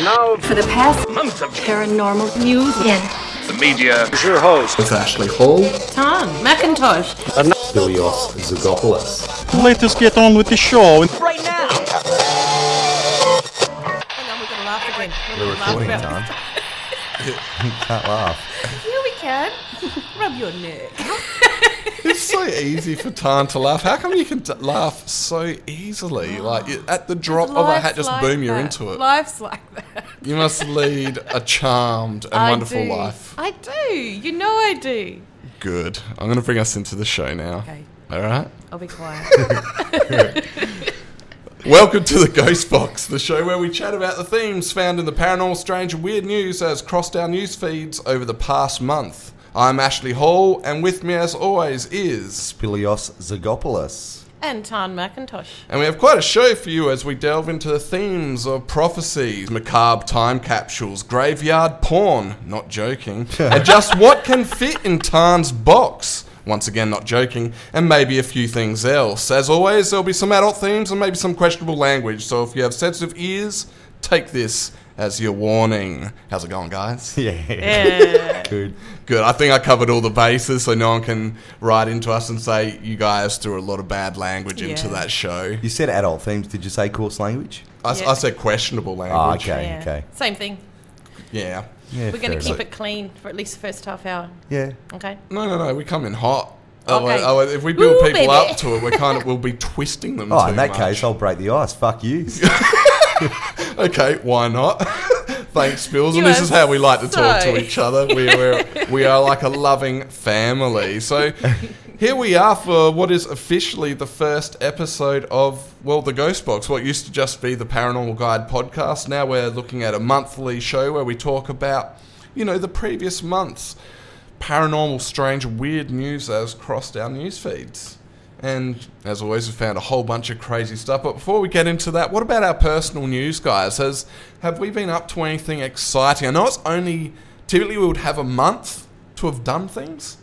And now, For the past month of paranormal news in the media is your host. with Ashley Hall, Tom McIntosh. And Ilios Zagopoulos. Let us get on with the show. Right now. Hang on, we've got to laugh again. We're We're gonna laugh recording about time. this. Can't laugh. Yeah, we can. Rub your neck. It's so easy for Tan to laugh. How come you can t- laugh so easily? Like at the drop of a hat, just like boom, you're into it. Life's like that. You must lead a charmed and I wonderful do. life. I do. You know I do. Good. I'm going to bring us into the show now. Okay, All right. I'll be quiet. Welcome to the Ghost Box, the show where we chat about the themes found in the paranormal, strange, and weird news that has crossed our news feeds over the past month. I'm Ashley Hall, and with me, as always, is. Spilios Zagopoulos. and Tan McIntosh. And we have quite a show for you as we delve into the themes of prophecies, macabre time capsules, graveyard porn, not joking, and just what can fit in Tan's box. Once again, not joking, and maybe a few things else. As always, there'll be some adult themes and maybe some questionable language, so if you have sensitive ears, take this as your warning. How's it going, guys? Yeah. Yeah. Good. Good. I think I covered all the bases, so no one can write into us and say you guys threw a lot of bad language into that show. You said adult themes. Did you say coarse language? I, Yeah. I said questionable Oh, language. okay, Yeah. okay. Same thing. Yeah. Yeah, We're going to keep enough. it clean for at least the first half hour. Yeah. Okay. No, no, no. We come in hot. Oh, Okay. oh, if we build Woo, people baby. up to it, we kind of we'll be twisting them. Oh, too in that much. case, I'll break the ice. Fuck you. okay, why not? Thanks, Spills. You And this is how we like to talk to each other. We, we're, we are like a loving family. So here we are for what is officially the first episode of, well, the Ghost Box, what used to just be the Paranormal Guide podcast. Now we're looking at a monthly show where we talk about, you know, the previous month's paranormal, strange, weird news that has crossed our news feeds. And as always, we found a whole bunch of crazy stuff. But before we get into that, what about our personal news, guys? Has have we been up to anything exciting? I know it's only typically we would have a month to have done things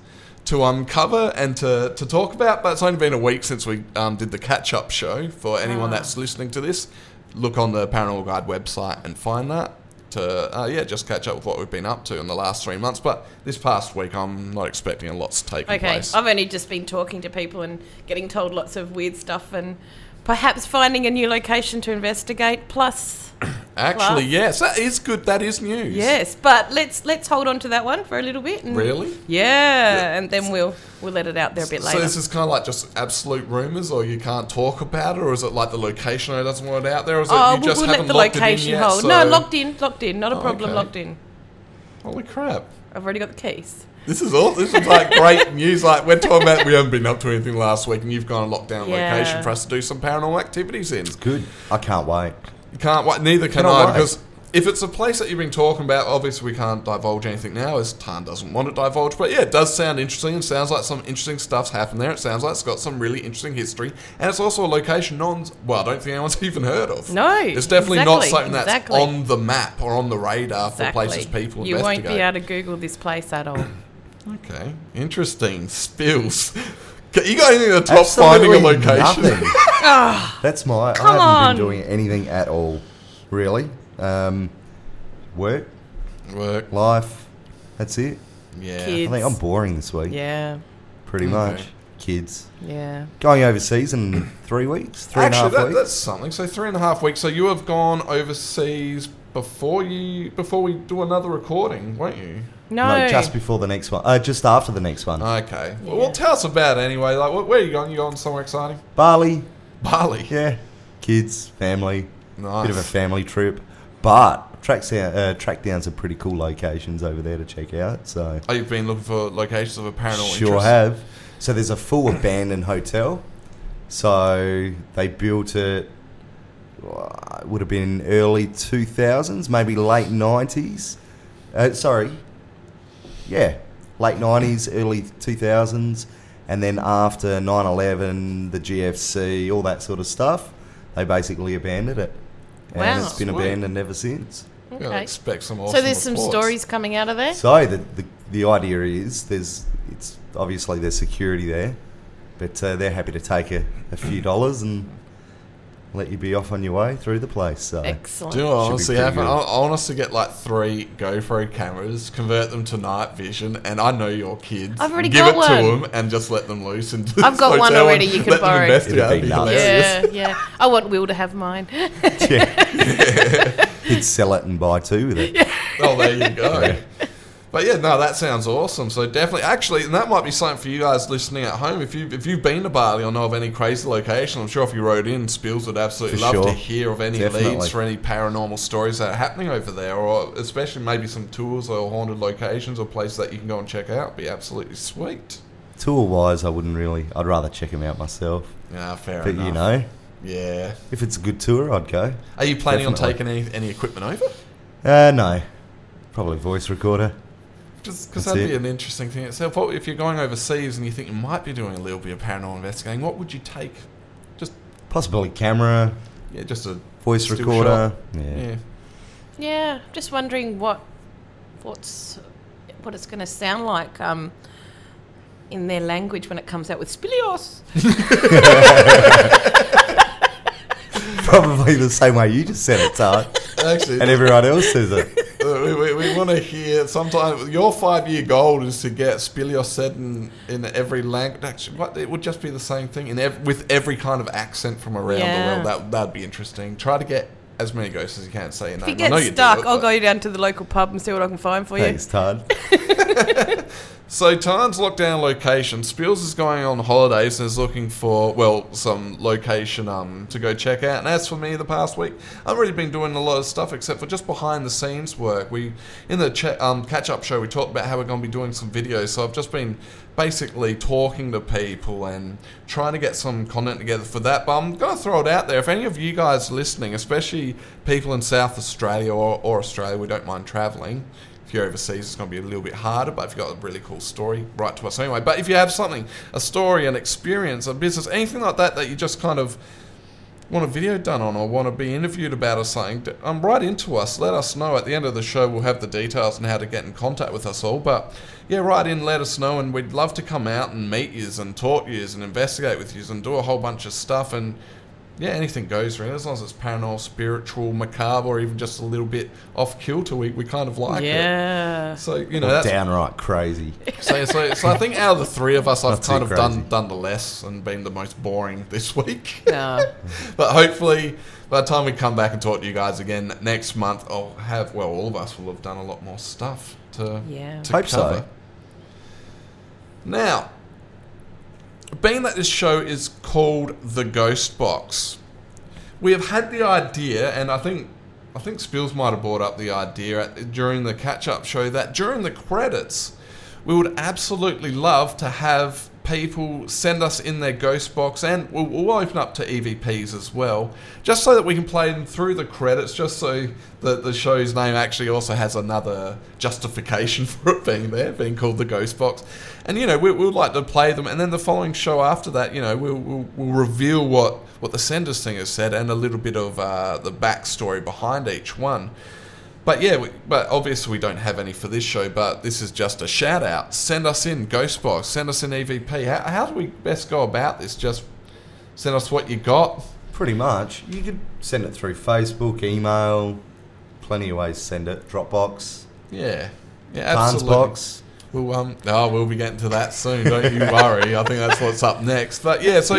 to uncover and to, to talk about, but it's only been a week since we um, did the catch up show. For anyone that's listening to this, look on the Paranormal Guide website and find that to uh, yeah just catch up with what we've been up to in the last three months. But this past week, I'm not expecting a lot's taken Okay. place. I've only just been talking to people and getting told lots of weird stuff and perhaps finding a new location to investigate. Plus, Actually, Class. yes, that is good. That is news. yes, but let's let's hold on to that one for a little bit. And, Really? Yeah, and then we'll we'll let it out there a bit later. So later. this is kind of like just absolute rumors, or you can't talk about it, or is it like the location doesn't want it out there, or is it Oh, you we'll, just we'll haven't let the locked it in location yet, hold. so- No, locked in, locked in. Not a Oh, problem. okay. Locked in. Holy crap! I've already got the keys. This is all. This is like great news. Like we're talking about, we haven't been up to anything last week, and you've gone and locked down a Yeah. location for us to do some paranormal activities in. It's Good. I can't wait. You can't. Wait, neither can Cannot I, wait. because if it's a place that you've been talking about, obviously we can't divulge anything now, as Tan doesn't want to divulge. But yeah, it does sound interesting. It sounds like some interesting stuff's happened there. It sounds like it's got some really interesting history, and it's also a location no one's. Well, I don't think anyone's even heard of. No, it's definitely not something that's exactly. on the map or on the radar for places people You won't be able to Google this place at all. Okay, interesting. Spills. You got anything to top finding a location? Nothing. Ah, that's my. Come I haven't on. been doing anything at all, really. Um, work, Work. life. That's it. Yeah. Kids. I think I'm boring this week. Yeah, Pretty Okay. much. Kids. yeah. Going overseas in three weeks. Three and a Actually, half that, weeks. that's something. So three and a half weeks. So you have gone overseas before you before we do another recording, won't you? No, No, just before the next one. Uh, just after the next one. Okay. Well, well, tell us about it anyway. Like, wh- where are you going? You going somewhere exciting? Bali. Bali. Yeah. Kids, family. Nice. Bit of a family trip. But track down, uh, track down some pretty cool locations over there to check out. So Oh, you've been looking for locations of a paranormal sure interest. have. So there's a full abandoned hotel. So they built it. uh, It would have been early 2000s, maybe late 90s. Uh, sorry, yeah, late 90s, early 2000s, and then after 9/11, the GFC, all that sort of stuff, they basically abandoned it, and Wow. it's been Sweet. abandoned ever since. You gotta Okay. expect some awesome so there's some reports. stories coming out of there. So the, the the idea is there's it's obviously there's security there, but uh, they're happy to take a, a few dollars and let you be off on your way through the place. So Excellent. Do you know I honestly pretty happen? I, good. I want us to get like three GoPro cameras, convert them to night vision, and I know your kids. I've already give got it one. to them and just let them loose. And I've got one already you can borrow. Investigate. It'd It'd be be nuts. Yeah, yeah. I want Will to have mine. Yeah, he'd sell it and buy two with it. Oh, there you go. But yeah, no, that sounds awesome. So definitely, actually, and that might be something for you guys listening at home. If you if you've been to Bali or know of any crazy location, I'm sure if you wrote in, Spills would absolutely For love to hear of any Definitely. leads for any paranormal stories that are happening over there, or especially maybe some tours or haunted locations or places that you can go and check out. Be absolutely sweet. Tour wise, I wouldn't really. I'd rather check them out myself. Yeah, fair But enough. But you know, yeah. if it's a good tour, I'd go. Are you planning on taking any, any equipment over? Uh, no, probably voice recorder. Just because that'd be an interesting thing itself. What if you're going overseas and you think you might be doing a little bit of paranormal investigating? What would you take? Just Possibly camera, yeah, just a voice recorder. Yeah. yeah. yeah, just wondering what what's what it's going to sound like um, in their language when it comes out with spilios. Probably the same way you just said it, Todd. Actually, and everyone else says it. We, we, we want to hear. Sometimes your five-year goal is to get Spilios said in, in every language. Actually, what, it would just be the same thing in ev- with every kind of accent from around Yeah. the world. That that'd be interesting. Try to get as many ghosts as you can. Say your If you name. I know get you do stuck, it, I'll go down to the local pub and see what I can find for you. Thanks, Todd. So Tarn's lockdown location. Spills is going on holidays and is looking for well some location um to go check out. And as for me, the past week I've already been doing a lot of stuff except for just behind the scenes work. We in the che- um, catch up show we talked about how we're going to be doing some videos. So I've just been basically talking to people and trying to get some content together for that. But I'm going to throw it out there. If any of you guys listening, especially people in South Australia or, or Australia, we don't mind travelling if you're overseas, it's going to be a little bit harder. But if you've got a really cool story, write to us anyway. But if you have something, a story, an experience, a business, anything like that, that you just kind of want a video done on or want to be interviewed about or something, um, write into us. Let us know. At the end of the show, we'll have the details on how to get in contact with us all. But yeah, write in, let us know, and we'd love to come out and meet yous and talk yous and investigate with yous and do a whole bunch of stuff. And yeah, anything goes really, as long as it's paranormal, spiritual, macabre, or even just a little bit off kilter. We, we kind of like it. yeah. So you know Or that's downright crazy. so, so, so I think out of the three of us, I've kind of done crazy. done the less and been the most boring this week. No. but hopefully, by the time we come back and talk to you guys again next month, I'll have well, all of us will have done a lot more stuff to Yeah. to Hope so. cover. Now, being that this show is called the Ghost Box, we have had the idea, and I think I think Spills might have brought up the idea at, during the catch-up show that during the credits, we would absolutely love to have people send us in their ghost box, and we'll, we'll open up to EVPs as well, just so that we can play them through the credits, just so that the show's name actually also has another justification for it being there, being called the ghost box. And you know, we, would like to play them, and then the following show after that, you know, we'll, we'll, we'll reveal what what the senders thing has said and a little bit of uh, the backstory behind each one. But yeah, we, but obviously we don't have any for this show. But this is just a shout out. Send us in Ghostbox. Send us an EVP. How, how do we best go about this? Just send us what you got. Pretty much. You could send it through Facebook, email, plenty of ways to send it. Dropbox, Yeah, yeah, Barnes absolutely. box. We'll, um, oh, we'll be getting to that soon. Don't you worry. I think that's what's up next. But yeah, so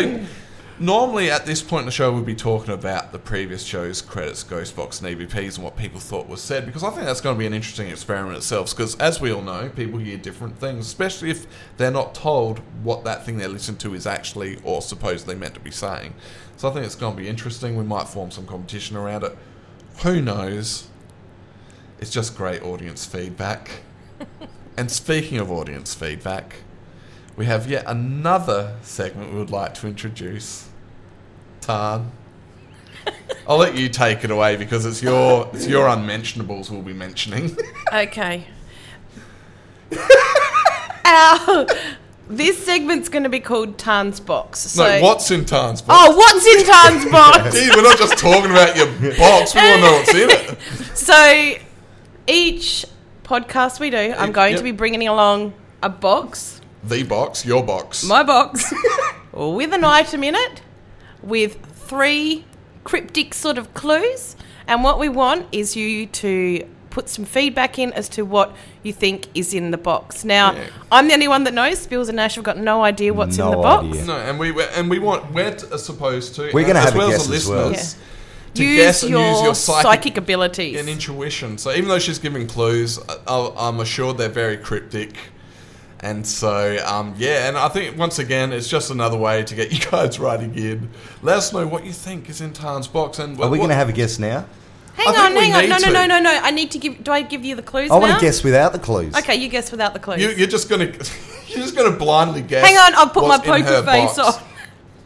normally at this point in the show, we'd be talking about the previous show's credits, Ghostbox, and EVPs, and what people thought was said, because I think that's going to be an interesting experiment itself. Because as we all know, people hear different things, especially if they're not told what that thing they're listening to is actually or supposedly meant to be saying. So I think it's going to be interesting. We might form some competition around it. Who knows? It's just great audience feedback. And speaking of audience feedback, we have yet another segment we would like to introduce. Tan. I'll let you take it away because it's your it's your unmentionables we'll be mentioning. Okay. Ow. This segment's going to be called Tan's Box. So, no, what's in Tan's box? Oh, what's in Tan's box? Gee, we're not just talking about your box, we want to know what's in it. So, each podcast we do, I'm going Yep. to be bringing along a box, The box, your box. my box, with an item in it, with three cryptic sort of clues. And what we want is you to put some feedback in as to what you think is in the box. Now, Yeah. I'm the only one that knows. Spills and Ash have got no idea what's in No the box. idea. No, and we and we want we're supposed to. We're uh, gonna as have a well guess the as well. listeners, to Use guess and your, use your psychic, psychic, abilities. and intuition. So even though she's giving clues, I, I'm assured they're very cryptic. And so, um, yeah, and I think once again, it's just another way to get you guys writing in. Let us know what you think is in Tarn's box. And Are we going to have a guess now? hang I on, hang on. need No, no, to. no, no, no. I need to give. Do I give you the clues I want to guess without the clues. Okay, you guess without the clues. You, you're just gonna you're just gonna blindly guess. hang on, I'll put my what's in her poker face box. on.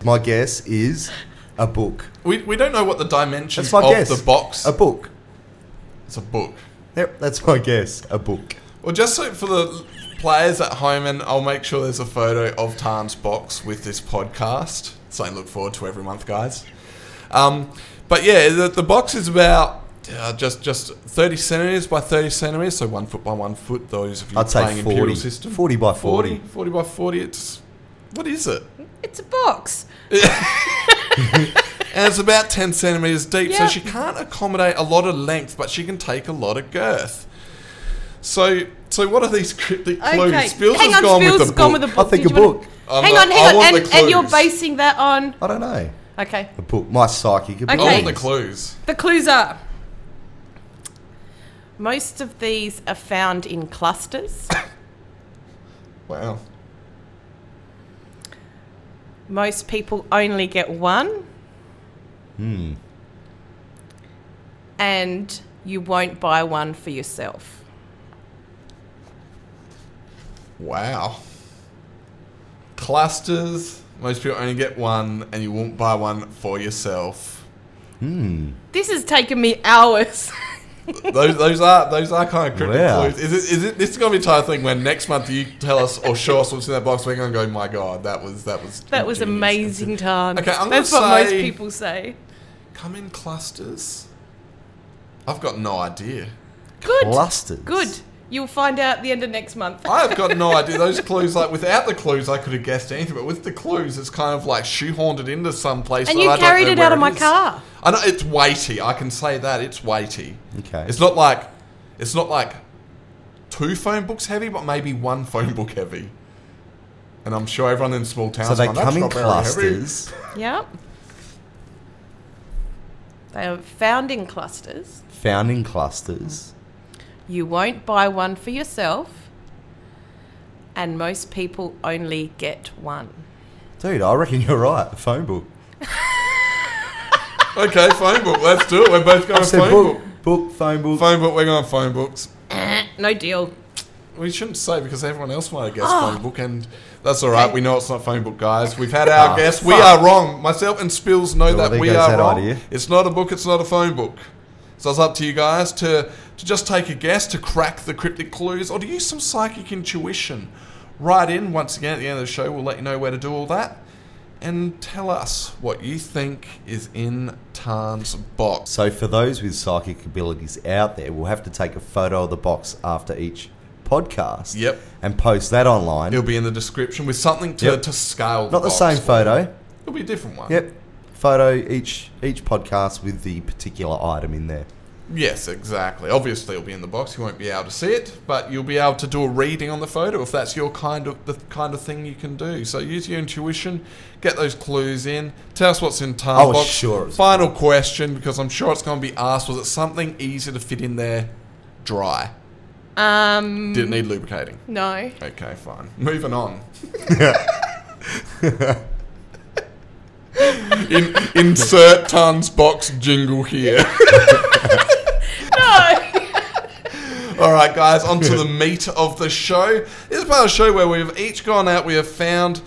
My guess is a book. We, we don't know what the dimensions That's my of guess. the box. A book. it's a book. Yep, that's my guess. A book. Well, just so for the players at home, and I'll make sure there's a photo of Tarn's box with this podcast. Something to look forward to every month, guys. Um, but yeah, the, the box is about uh, just just 30 centimeters by 30 centimeters, so one foot by one foot. Those of you I'd say playing 40. Imperial System, 40 by 40. 40 by 40. It's what is it? It's a box. And it's about 10 centimeters deep, so she can't accommodate a lot of length, but she can take a lot of girth. So, so what are these cryptic clues? Okay. Spills hang has on, gone Spills with the gone book. with the book. I think Did a you wanna- book. Hang not- on, I hang on, and, and you're basing that on. I don't know. Okay. A book. My psychic I abilities. want the clues. The clues are most of these are found in clusters. Wow. most people only get one. Hmm. And you won't buy one for yourself. Wow. Clusters. Most people only get one, and you won't buy one for yourself. Hmm. This has taken me hours. those, those are those are kind of cryptic Wow. clues. Is it? Is it? This is gonna be the type of thing when next month you tell us or show us what's in that box. We're gonna go, my god, that was that was that was ingenious." amazing, Tan. Okay, I'm That's gonna what most people say. Come in clusters. I've got no idea. Good. Clusters. Good. You'll find out at the end of next month. I have got no idea. Those clues, like without the clues, I could have guessed anything, but with the clues, it's kind of like shoehorned it into some place. And that you I don't carried know it out of my is. car. I know it's weighty. I can say that it's weighty. Okay. It's not like it's not like two phone books heavy, but maybe one phone book heavy. And I'm sure everyone in small towns. so they come in not very heavy." clusters. Yep. They are found in clusters. Found in clusters. You won't buy one for yourself. And most people only get one. Dude, I reckon you're right. The phone book. Okay, phone book. Let's do it. We're both going I said phone book. book. Book, phone book. Phone book. We're going to phone books. No deal. We shouldn't say because everyone else might have guessed Oh. phone book, and that's all right. Okay. We know it's not phone book, guys. We've had our Ah, guess. We fuck. are wrong. Myself and Spills know Well, that there we goes are that wrong. idea. It's not a book. It's not a phone book. So it's up to you guys to to just take a guess to crack the cryptic clues, or to use some psychic intuition. Write in once again at the end of the show. We'll let you know where to do all that, and tell us what you think is in Tarn's box. So for those with psychic abilities out there, we'll have to take a photo of the box after each podcast. Yep. And post that online. It'll be in the description with something to, Yep. to scale. Not the box same photo. It'll be a different one. Yep. Photo each each podcast with the particular item in there. Yes, exactly. Obviously, it'll be in the box. You won't be able to see it, but you'll be able to do a reading on the photo if that's your kind of the kind of thing you can do. So use your intuition, get those clues in, tell us what's in time I was box. sure it was- Final question, because I'm sure it's going to be asked: Was it something easy to fit in there, dry? Um, Did it need lubricating? no. Okay, fine. Moving on. in, insert tons box jingle here. No. All right, guys, on to the meat of the show. This is part of the show where we've each gone out, we have found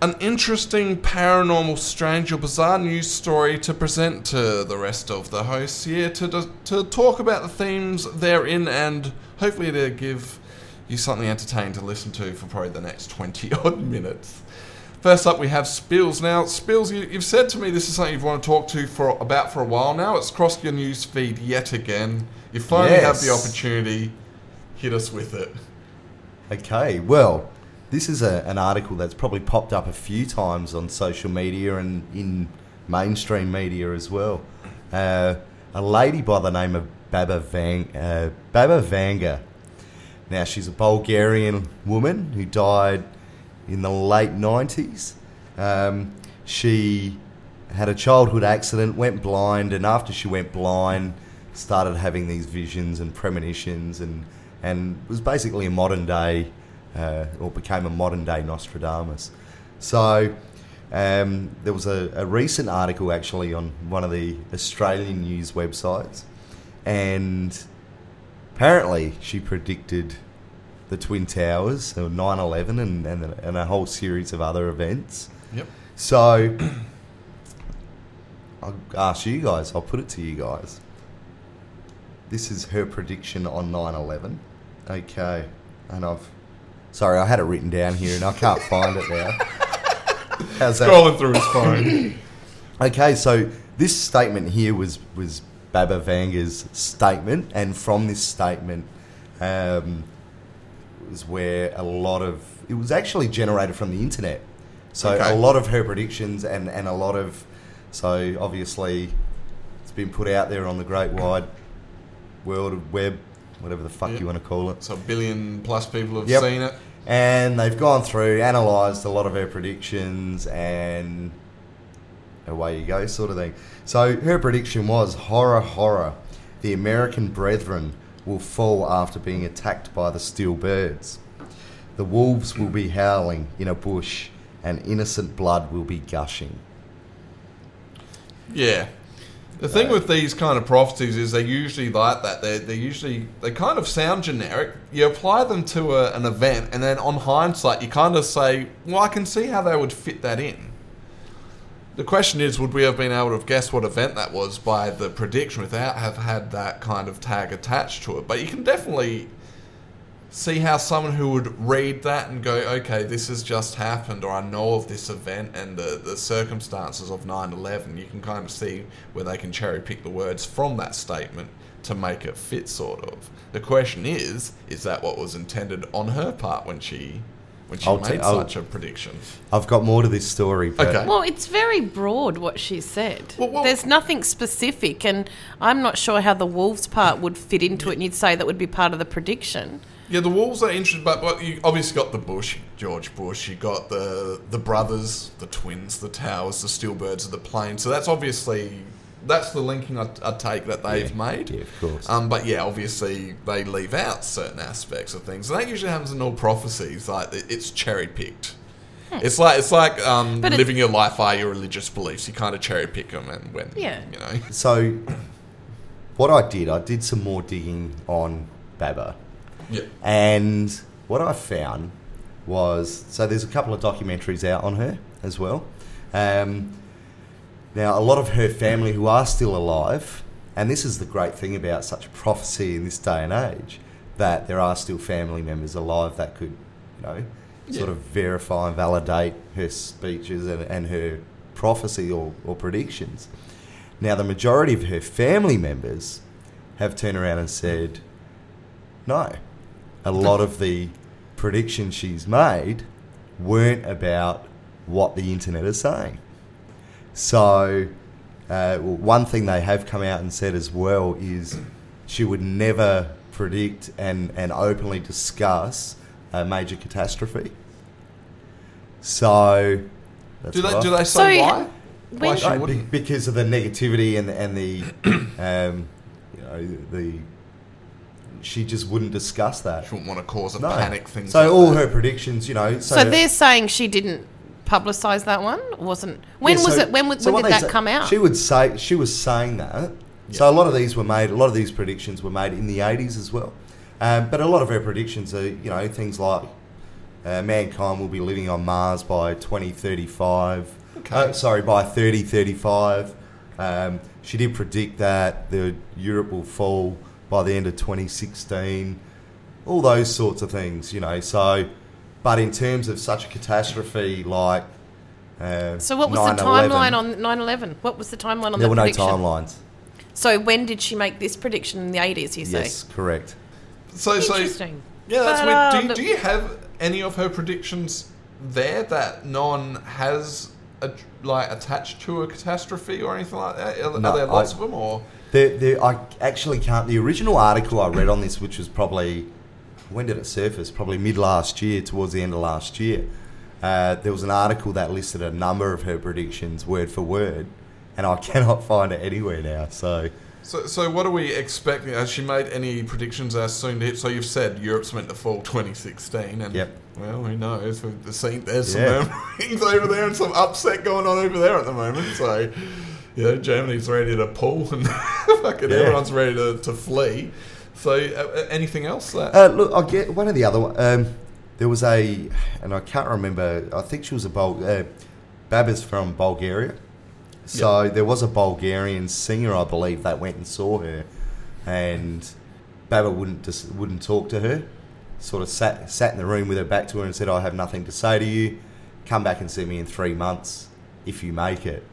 an interesting paranormal, strange, or bizarre news story to present to the rest of the hosts here to, to talk about the themes therein and hopefully to give you something entertaining to listen to for probably the next 20 odd minutes. First up, we have Spills. Now, Spills, you, you've said to me this is something you've wanted to talk to for about for a while now. It's crossed your news feed yet again. You finally have the opportunity. Hit us with it. Okay, well, this is a, an article that's probably popped up a few times on social media and in mainstream media as well. Uh, a lady by the name of Baba Van uh, Baba Vanga. Now she's a Bulgarian woman who died in the late nineties. Um, she had a childhood accident, went blind, and after she went blind, started having these visions and premonitions, and and was basically a modern day, uh, or became a modern day Nostradamus. So um, there was a, a recent article actually on one of the Australian news websites, and apparently she predicted the Twin Towers, or 9 11, and, and, and a whole series of other events. Yep. So I'll ask you guys, I'll put it to you guys. This is her prediction on 9 11. Okay. And I've. Sorry, I had it written down here and I can't find it now. How's that? Scrolling through his phone. Okay, so this statement here was was Baba Vanga's statement, and from this statement um, was where a lot of it was actually generated from the internet. So Okay. a lot of her predictions and and a lot of so obviously it's been put out there on the great wide world web, whatever the fuck Yeah. you want to call it. So a billion plus people have Yep. seen it. And they've gone through, analysed a lot of her predictions, and away you go, sort of thing. So her prediction was horror, horror. The American brethren will fall after being attacked by the steel birds. The wolves will be howling in a bush, and innocent blood will be gushing. Yeah. The thing with these kind of prophecies is they're usually like that. They're, they're usually, they kind of sound generic. You apply them to a, an event, and then on hindsight, you kind of say, well, I can see how they would fit that in. The question is, would we have been able to have guessed what event that was by the prediction without have had that kind of tag attached to it? But you can definitely see how someone who would read that and go, okay, this has just happened, or I know of this event and the, the circumstances of 9 11, you can kind of see where they can cherry pick the words from that statement to make it fit, sort of. The question is, is that what was intended on her part when she. When she I'll made ta- I'll- such a prediction. I've got more to this story. But Okay. Well, it's very broad what she said. Well, well- There's nothing specific, and I'm not sure how the wolves part would fit into it. And you'd say that would be part of the prediction. Yeah, the Wolves are interesting, but, but you obviously got the Bush, George Bush. You got the the brothers, the twins, the towers, the Steelbirds, of the plane. So that's obviously that's the linking I, I take that they've Yeah, made. yeah, of course. Um, but yeah, obviously they leave out certain aspects of things, and that usually happens in all prophecies. Like it- it's cherry picked. It's like it's like um, Hmm. But living your life by your religious beliefs. You kind of cherry pick them, and when Yeah. you know. So, what I did, I did some more digging on Baba. Yeah. And what I found was so there's a couple of documentaries out on her as well. Um, now, a lot of her family who are still alive, and this is the great thing about such prophecy in this day and age, that there are still family members alive that could, you know, sort of verify and validate her speeches and, and her prophecy or, or predictions. Now, the majority of her family members have turned around and said, no. A lot of the predictions she's made weren't about what the internet is saying. So, uh, one thing they have come out and said as well is she would never predict and, and openly discuss a major catastrophe. So, that's Do they do they say So, why? Why she Right, wouldn't? because of the negativity and and the um, you know the she just wouldn't discuss that. She wouldn't want to cause a No. panic thing. So all her predictions, you know. So, So, they're saying she didn't publicise that one. Wasn't when Yeah, was it? When, was- so when did that say- come out? She would say she was saying that. So a lot of these were made. A lot of these predictions were made in the eighties as well. Um, but a lot of her predictions are, you know, things like uh, mankind will be living on Mars by 2035. Okay. Uh, sorry, by 3035. Um, she did predict that the Europe will fall by the end of 2016. All those sorts of things, you know. So, but in terms of such a catastrophe like uh, so what was 9/11, the timeline on 9/11? What was the timeline on There the There were no prediction? timelines. So when did she make this prediction in the 80s? You say. Yes, correct. So, so Interesting. Yeah, that's But, weird. uh, Do you, do you have any of her predictions there that no one has a, like attached to a catastrophe or anything like that? Are, No, are there lots I- of them, or There, there, I actually can't. The original article I read on this, which was probably when did it surface? Probably mid last year, towards the end of last year. Uh, there was an article that listed a number of her predictions, word for word, and I cannot find it anywhere now. So so? So what are we expecting? Has she made any predictions as soon to hit? So you've said Europe's meant to fall 2016, and Yep. well, who knows? We've seen there's Yeah. some things over there and some upset going on over there at the moment. So. You know, Germany's ready to pull and fucking Yeah. everyone's ready to, to flee. So, uh, anything else that Uh, look, I get one of the other one. Um, there was a, and I can't remember. I think she was a Bul- uh, Baba's from Bulgaria. So there was a Bulgarian singer, I believe, that went and saw her, and Baba wouldn't just wouldn't talk to her. Sort of sat sat in the room with her back to her and said, "I have nothing to say to you. Come back and see me in three months if you make it."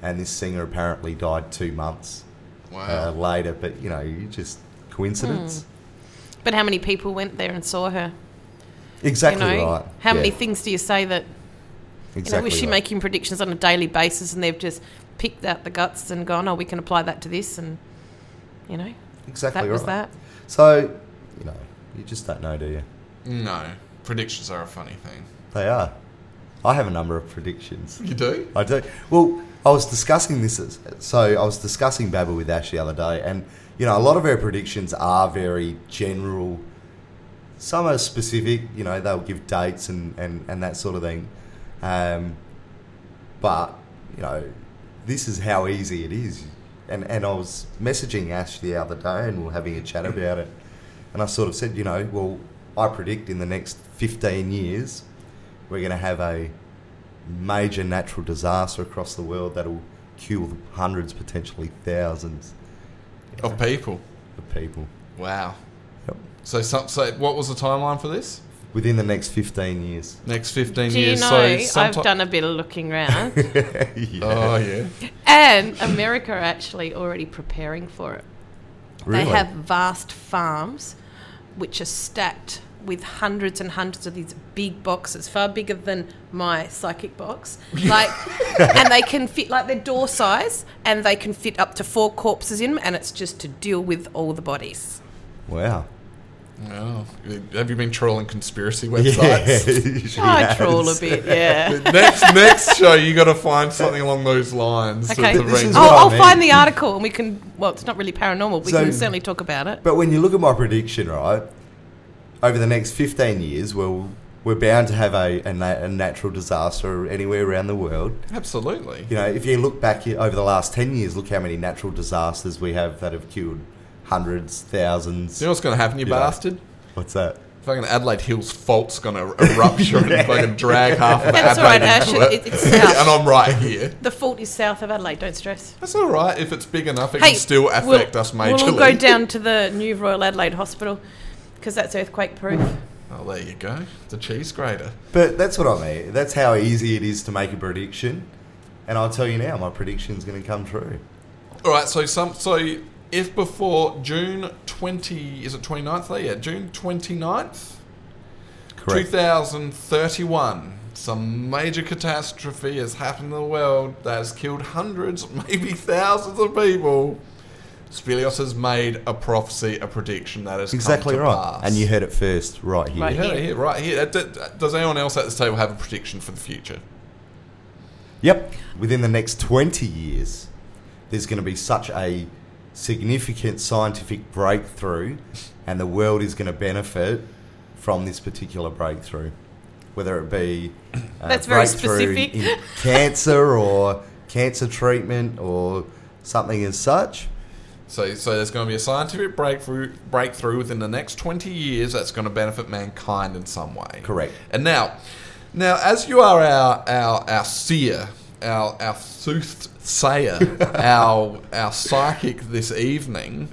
And this singer apparently died two months wow. uh, later. But you know, you just coincidence. Hmm. But how many people went there and saw her? Exactly you know, right. how many things do you say that you know, Exactly was she right. making predictions on a daily basis and they've just picked out the guts and gone, oh, we can apply that to this and you know exactly that was that. So, you know, you just don't know, do you? No, predictions are a funny thing. They are. I have a number of predictions. You do? I do. Well, I was discussing this. as- So I was discussing Babel with Ash the other day, and you know, a lot of her predictions are very general. Some are specific. You know, they'll give dates and and and that sort of thing. Um, but you know, this is how easy it is. And and I was messaging Ash the other day, and we are having a chat about it. And I sort of said, you know, well, I predict in the next 15 years, we're going to have a major natural disaster across the world that'll kill hundreds, potentially thousands Of people. of people Wow. Yep. So, some, so what was the timeline for this? within the next 15 years. Next 15 Do you years. know, so I've done a bit of looking around yeah. Oh, yeah. and America are actually already preparing for it. Really? They have vast farms which are stacked with hundreds and hundreds of these big boxes, far bigger than my psychic box. Like, and they can fit like they're door size, and they can fit up to four corpses in them, and it's just to deal with all the bodies. Wow. Oh, have you been trolling conspiracy websites? she I has. troll a bit, yeah. next next show, you got to find something along those lines. Okay, to This is I'll, I I'll find the article, and we can. Well, it's not really paranormal. We So- can certainly talk about it. But when you look at my prediction, right, over the next 15 years, well, we're bound to have a, a, na- a natural disaster anywhere around the world. Absolutely. You know, if you look back over the last 10 years, look how many natural disasters we have that have killed hundreds, thousands. You know what's going to happen, you Yeah. bastard? What's that? Fucking Adelaide Hills fault's going to rupture and fucking drag half of That's all Adelaide right, Ash. into It, it. it's south. and I'm right here. The fault is south of Adelaide. Don't stress. That's all right. If it's big enough, it can still affect we'll, us majorly. We'll all go down to the new Royal Adelaide Hospital because that's earthquake proof. Oh, there you go. The cheese grater. But that's what I mean. That's how easy it is to make a prediction. And I'll tell you now, my prediction's going to come true. All right, so some so if before June 20 is it 29th there? Yeah, June 29th, Correct. 2031. Some major catastrophe has happened in the world that has killed hundreds, maybe thousands of people. Spilios has made a prophecy, a prediction that has Exactly come to right. pass. And you heard it first right here. Right. You heard it here, right here. Uh, d- d- Does anyone else at this table have a prediction for the future? Yep. Within the next 20 years, there's going to be such a significant scientific breakthrough, and the world is going to benefit from this particular breakthrough. Whether it be a That's very breakthrough specific. in cancer or cancer treatment or something as such. So, so there's going to be a scientific breakthrough breakthrough within the next 20 years that's going to benefit mankind in some way. Correct. And now, now as you are our our, our seer, our our soothsayer, our our psychic this evening,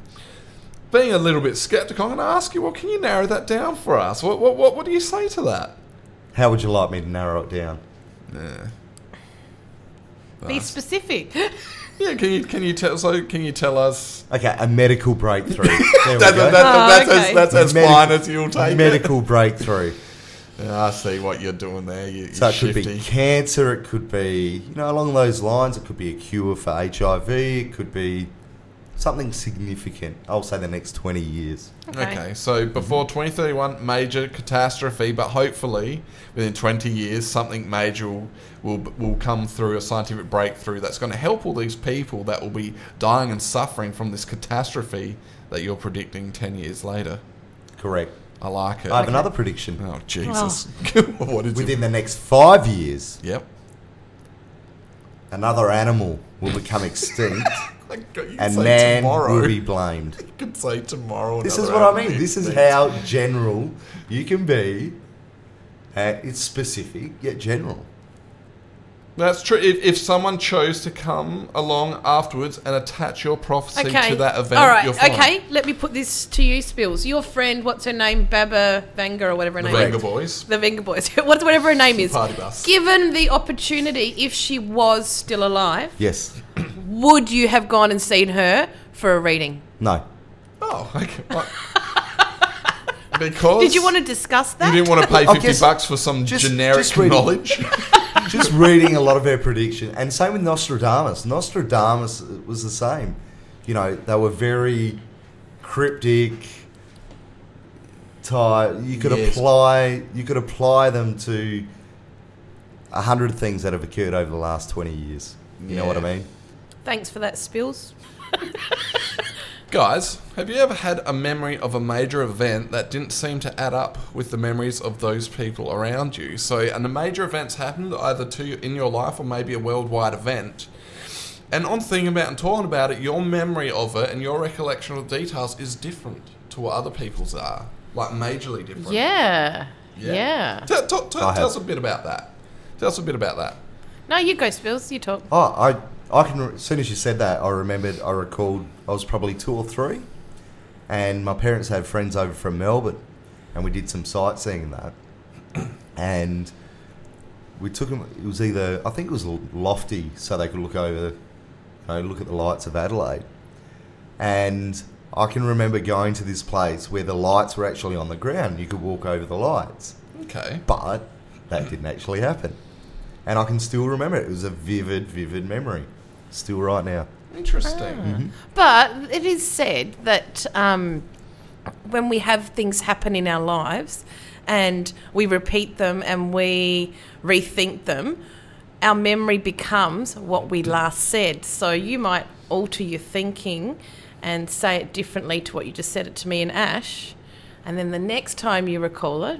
being a little bit skeptical, I'm going to ask you, well, can you narrow that down for us? What what what, what do you say to that? How would you like me to narrow it down? Yeah. Be specific. Yeah, can you can you tell so can you tell us Okay, a medical breakthrough. There we that, go. that, that, Oh, that's, okay. as, that's as Medic- fine as you'll take it. medical breakthrough. Yeah, I see what you're doing there. You, So you're it could shifty. be cancer. It could be, you know, along those lines. It could be a cure for HIV. It could be something significant. I'll say the next 20 years. Okay, so before 2031, major catastrophe, but hopefully within 20 years, something major will, will, will come through, a scientific breakthrough that's going to help all these people that will be dying and suffering from this catastrophe that you're predicting 10 years later. Correct. I like it. I have another prediction. Oh, Jesus. what is Within it? the next five years, Yep. another animal will become extinct And man tomorrow. will be blamed. You could say tomorrow. This is what I mean. This is how general you can be. Uh, it's specific yet general. That's true. If, if someone chose to come along afterwards and attach your prophecy Okay. to that event, All right. you're fine. Okay. Let me put this to you, Spills. Your friend, what's her name? Baba Vanga or whatever her The name Venga is. Boys. The Venga Boys. What's whatever her name is. Party bus. Given the opportunity, if she was still alive, Yes. would you have gone and seen her for a reading? No. Oh, okay. Right. because Did you want to discuss that? you didn't want to pay I fifty guess- bucks for some just- generic just read it. knowledge. Just reading a lot of their prediction, and same with Nostradamus. Nostradamus was the same. You know, they were very cryptic. Type. You could Yes. apply. You could apply them to a hundred things that have occurred over the last twenty years. You know what I Yeah. mean? Thanks for that, Spills. Guys, have you ever had a memory of a major event that didn't seem to add up with the memories of those people around you? So, and the major events happened either to you in your life or maybe a worldwide event. And on thinking about and talking about it, your memory of it and your recollection of the details is different to what other people's are. Like majorly different. Yeah. Yeah. Tell, tell, tell, tell us a bit about that. Tell us a bit about that. No, you go, Spills. You talk. Oh, I I can. As soon as you said that, I remembered. I recalled. I was probably two or three, and my parents had friends over from Melbourne, and we did some sightseeing and that, and we took them. It was either I think it was lofty, so they could look over, you know, look at the lights of Adelaide, and. I can remember going to this place where the lights were actually on the ground. You could walk over the lights Okay. but that didn't actually happen. And I can still remember it. It was a vivid, vivid memory. Still right now. Interesting. But it is said that um, when we have things happen in our lives and we repeat them and we rethink them, our memory becomes what we last said. So you might alter your thinking and say it differently to what you just said it to me and Ash. And then the next time you recall it,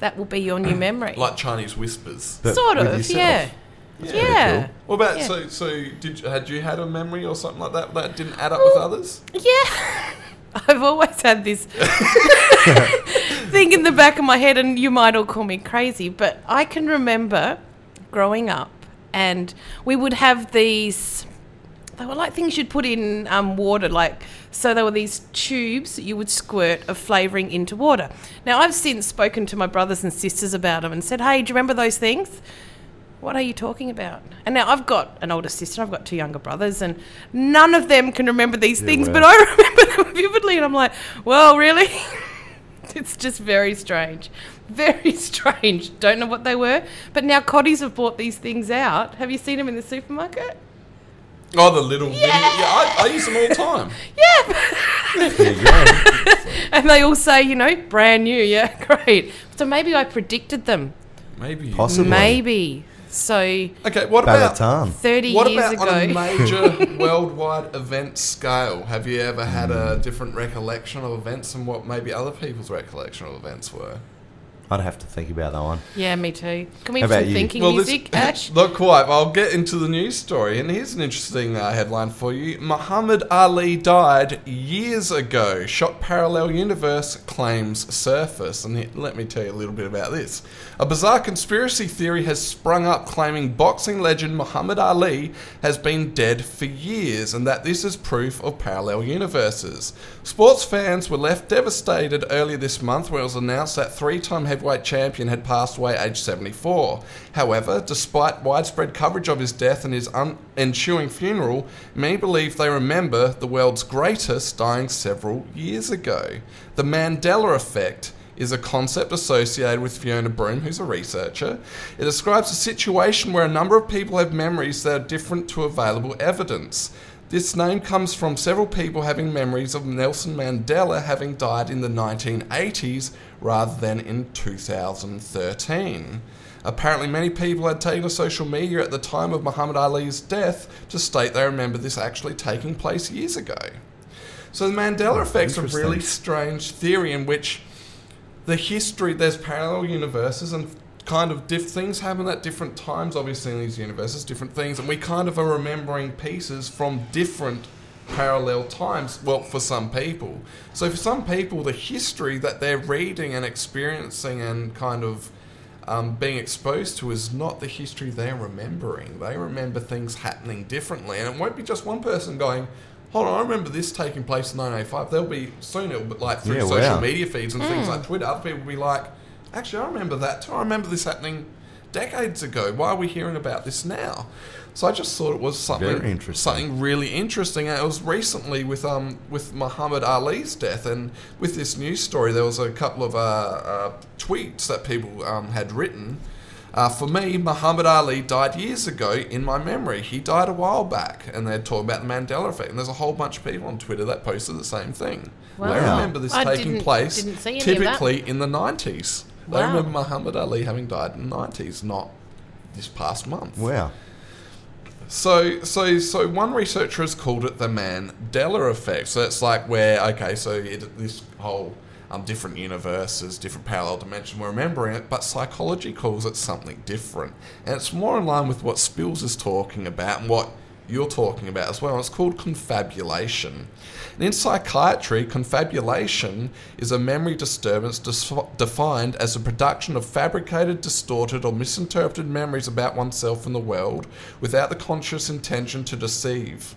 that will be your new memory. Like Chinese whispers. But sort of, yourself. Yeah. Yeah. What about Yeah. so so did you- had you had a memory or something like that that didn't add up with others? Yeah. I've always had this thing in the back of my head, and you might all call me crazy, but I can remember growing up, and we would have these. They were like things you'd put in um, water, like so. There were these tubes that you would squirt of flavouring into water. Now I've since spoken to my brothers and sisters about them and said, "Hey, do you remember those things?" What are you talking about? And now I've got an older sister, I've got two younger brothers, and none of them can remember these things, wow. but I remember them vividly. And I'm like, well, really? it's just very strange. Very strange. Don't know what they were. But now Cottee's have bought these things out. Have you seen them in the supermarket? Oh, the little yeah, yeah I, I use them all the time. There you go. And they all say, you know, brand new. Yeah, great. So maybe I predicted them. Maybe. Possibly. Maybe. So Okay, what about Balatam. 30 what years about on a major worldwide event scale? Have you ever had a different recollection of events and what maybe other people's recollection of events were? I'd have to think about that one. yeah, me too. Can we How have some about you? thinking this- music, Ash? Not quite. I'll get into the news story, and here's an interesting uh, headline for you. Muhammad Ali died years ago. Shock parallel universe claims surface, and he- let me tell you a little bit about this. A bizarre conspiracy theory has sprung up claiming boxing legend Muhammad Ali has been dead for years, and that this is proof of parallel universes. Sports fans were left devastated earlier this month when it was announced that three-time heavyweight champion had passed away aged 74. However, despite widespread coverage of his death and his un- ensuing funeral, many believe they remember the world's greatest dying several years ago. The Mandela effect is a concept associated with Fiona Broome, who's a researcher. It describes a situation where a number of people have memories that are different to available evidence. This name comes from several people having memories of Nelson Mandela having died in the 1980s rather than in 2013. Apparently, many people had taken to social media at the time of Muhammad Ali's death to state they remember this actually taking place years ago. So, the Mandela effect is a really strange theory in which the history, there's parallel universes and kind of diff things happen at different times, obviously, in these universes, different things, and we kind of are remembering pieces from different parallel times. Well, for some people. So, for some people, the history that they're reading and experiencing and kind of um, being exposed to is not the history they're remembering. They remember things happening differently, and it won't be just one person going, "Hold on, I remember this taking place in 1985." There'll be soon it'll be like through Yeah, social wow. media feeds and things like Twitter. Other people will be like, "Actually, I remember that too. I remember this happening decades ago. Why are we hearing about this now?" So I just thought it was something Very interesting. something really interesting. And it was recently with um with Muhammad Ali's death, and with this news story, there was a couple of uh, uh, tweets that people um, had written. Uh, for me, Muhammad Ali died years ago in my memory. He died a while back, and they're talking about the Mandela effect. And there's a whole bunch of people on Twitter that posted the same thing. They remember this I taking didn't- place didn't see any of that. typically in the 90s. They Wow. remember Muhammad Ali having died in the 90s, not this past month. Wow. So, so, so one researcher has called it the Mandela effect. So it's like where, okay, so it, this whole um, different universes, different parallel dimension, we're remembering it, but psychology calls it something different, and it's more in line with what Spills is talking about and what you're talking about as well. It's called confabulation. And in psychiatry, confabulation is a memory disturbance dis- defined as a production of fabricated, distorted, or misinterpreted memories about oneself and the world without the conscious intention to deceive.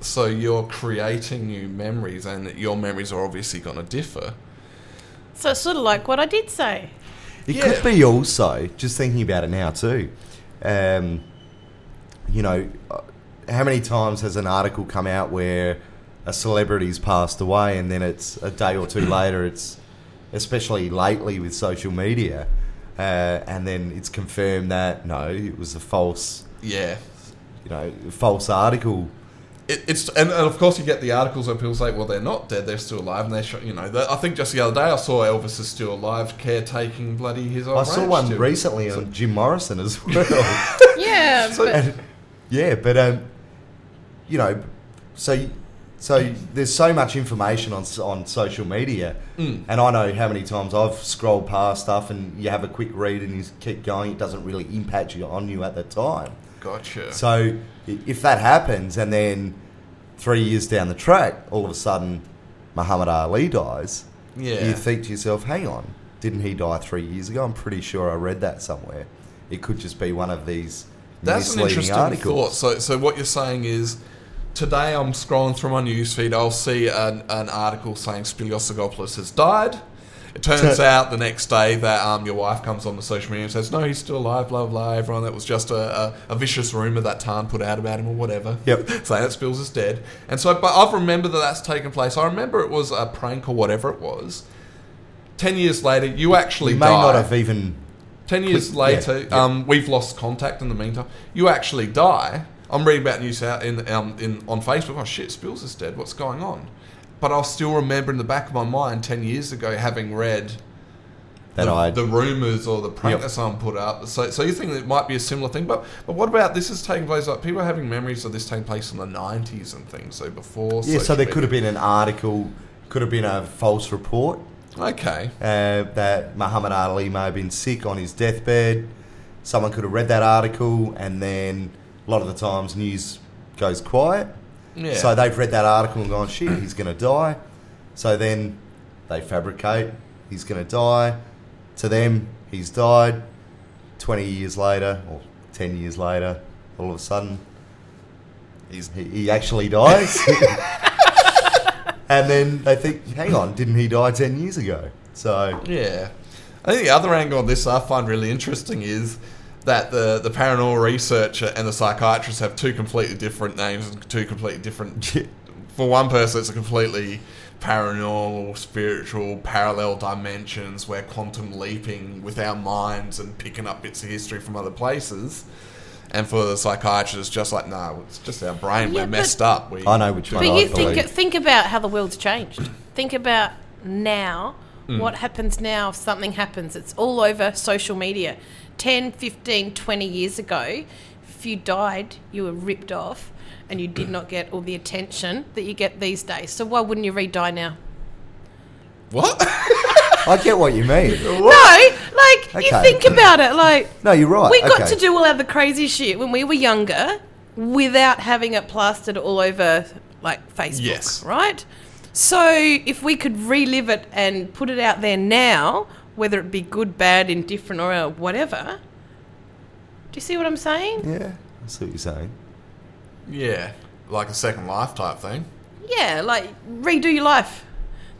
So you're creating new memories, and your memories are obviously going to differ. So it's sort of like what I did say. It Yeah. could be also, just thinking about it now too, um, you know, uh, how many times has an article come out where a celebrity's passed away and then it's a day or two later, it's, especially lately with social media, uh, and then it's confirmed that, no, it was a false, Yeah. you know, false article. It, it's and, and of course you get the articles where people say, well, they're not dead, they're still alive, and they show, you know. that- I think just the other day I saw Elvis is still alive, caretaking bloody his old I saw one still. recently on Jim Morrison as well. Yeah, but And- yeah, but um, you know, so so there's so much information on on social media, Mm. and I know how many times I've scrolled past stuff, and you have a quick read, and you keep going. It doesn't really impact you on you at the time. Gotcha. So i- if that happens, and then three years down the track, all of a sudden, Muhammad Ali dies, yeah. you think to yourself, "Hang on, didn't he die three years ago?" I'm pretty sure I read that somewhere. It could just be one of these That's an interesting articles. thought. So, so what you're saying is, today I'm scrolling through my newsfeed, I'll see an, an article saying Spiliosagopoulos has died. It turns out the next day that um, your wife comes on the social media and says, "No, he's still alive." Blah blah. Everyone, that was just a, a, a vicious rumor that Tarn put out about him or whatever. Yep. saying that Spills is dead. And so, but I've remembered that that's taken place. I remember it was a prank or whatever it was. Ten years later, you actually You may die. not have even. Ten years yeah, later, yeah. Um, we've lost contact. In the meantime, you actually die. I'm reading about news out in, um, in on Facebook. Oh shit, Spills is dead. What's going on? But I'll still remember in the back of my mind ten years ago having read That the, I the rumors or the prank Yep. that someone put up. So, so you think that it might be a similar thing? But but what about this is taking place? Like people are having memories of this taking place in the '90s and things. So before, yeah. So there could have been an article, could have been a false report Okay, uh, that Muhammad Ali may have been sick on his deathbed. Someone could have read that article, and then a lot of the times news goes quiet. Yeah. So they've read that article and gone, shit, he's going to die. So then they fabricate, he's going to die. To them, he's died. 20 years later, or 10 years later, all of a sudden, He's- he, he actually dies. and then they think, hang on, didn't he die 10 years ago? So, Yeah. I think the other angle on this I find really interesting is that the, the paranormal researcher and the psychiatrist have two completely different names and two completely different for one person, it's a completely paranormal, spiritual, parallel dimensions. We're quantum leaping with our minds and picking up bits of history from other places. And for the psychiatrist, it's just like, no, it's just our brain. Yeah, We're messed up. We, I know which one But I you think believe. think about how the world's changed. think about now. Mm. What happens now if something happens? It's all over social media. 10, 15, 20 years ago, if you died, you were ripped off and you did not get all the attention that you get these days. So why wouldn't you re-die now? What? I get what you mean. No, like you think about it. Like No, you're right. we got okay. to do all of the crazy shit when we were younger without having it plastered all over like Facebook, Yes. right? So if we could relive it and put it out there now, whether it be good, bad, indifferent, or uh, whatever, do you see what I'm saying? Yeah, I see what you're saying. yeah, like a second life type thing. Yeah, like redo your life